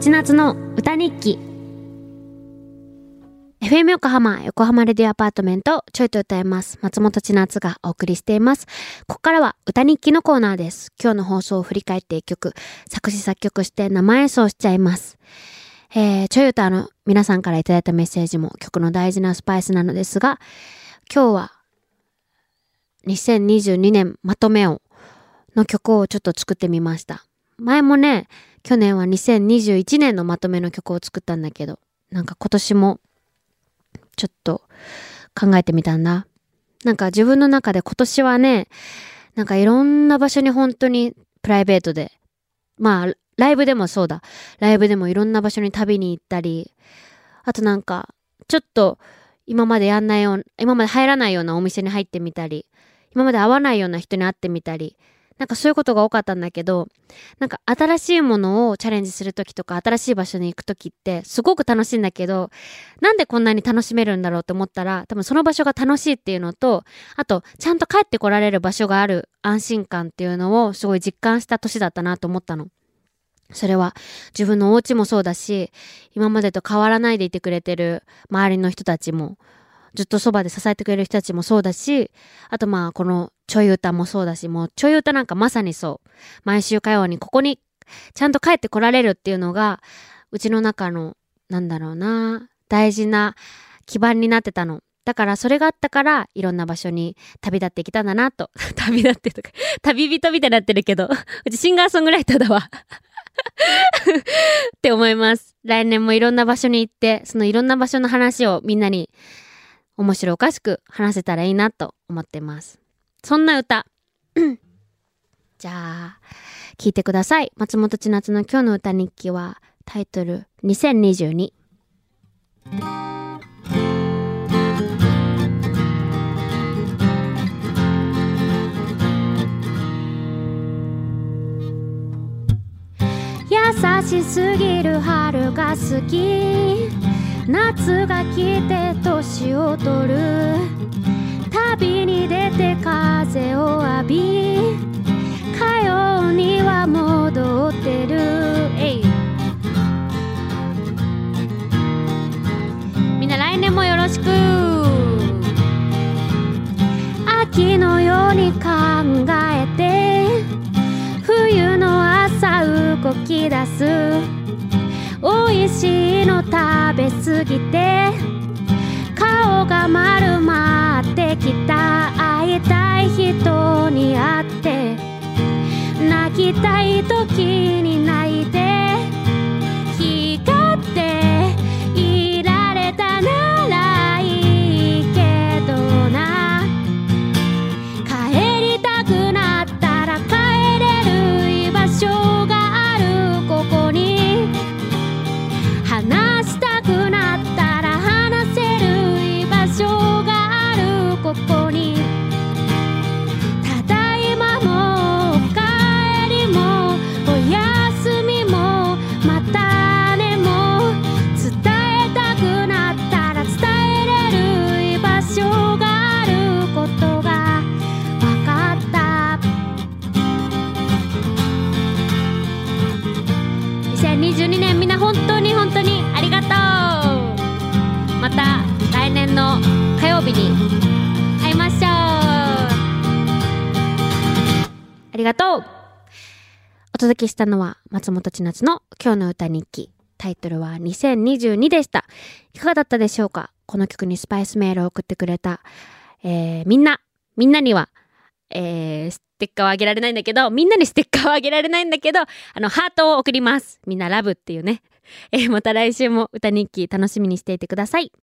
ち夏の歌日記 FM 横浜、横浜レディアパートメント、ちょいと歌います。松本千夏がお送りしています。ここからは歌日記のコーナーです。今日の放送を振り返って一曲、作詞作曲して生演奏しちゃいます。えー、ちょい歌の皆さんからいただいたメッセージも曲の大事なスパイスなのですが、今日は2022年まとめをの曲をちょっと作ってみました。前もね、去年は2021年のまとめの曲を作ったんだけど、なんか今年もちょっと考えてみたんだ。なんか自分の中で今年はね、なんかいろんな場所に本当にプライベートで、まあライブでもそうだ。ライブでもいろんな場所に旅に行ったり、あとなんかちょっと今までやんないような、今まで入らないようなお店に入ってみたり、今まで会わないような人に会ってみたり、なんかそういうことが多かったんだけど、なんか新しいものをチャレンジするときとか、新しい場所に行くときって、すごく楽しいんだけど、なんでこんなに楽しめるんだろうと思ったら、多分その場所が楽しいっていうのと、あと、ちゃんと帰ってこられる場所がある安心感っていうのをすごい実感した年だったなと思ったの。それは自分のお家もそうだし、今までと変わらないでいてくれてる周りの人たちも、ずっとそばで支えてくれる人たちもそうだし、あとまあこのちょい歌もそうだし、もうちょい歌なんかまさにそう。毎週火曜にここにちゃんと帰ってこられるっていうのが、うちの中の、なんだろうな、大事な基盤になってたの。だからそれがあったから、いろんな場所に旅立ってきたんだなと。旅立ってとか、旅人みたいになってるけど、うちシンガーソングライターだわ。って思います。来年もいろんな場所に行って、そのいろんな場所の話をみんなに面白おかしく話せたらいいなと思ってます。そんな歌。じゃあ、聞いてください。松本千夏の今日の歌日記はタイトル2022。優しすぎる春が好き夏が来て年を取る旅風を浴び火曜には戻ってる。えみんな来年もよろしく。秋のように考えて冬の朝動き出す。美味しいの食べ過ぎて顔が丸まってきた。人に会って泣きたい時にありがとうお届けしたのは松本千夏の今日の歌日記タイトルは2022でしたいかがだったでしょうか？この曲にスパイスメールを送ってくれた、えーみんなみんなにはえー、ステッカーをあげられないんだけど、みんなにステッカーをあげられないんだけど、あの、ハートを送ります。みんなラブっていうね。えーまた来週も歌日記楽しみにしていてください。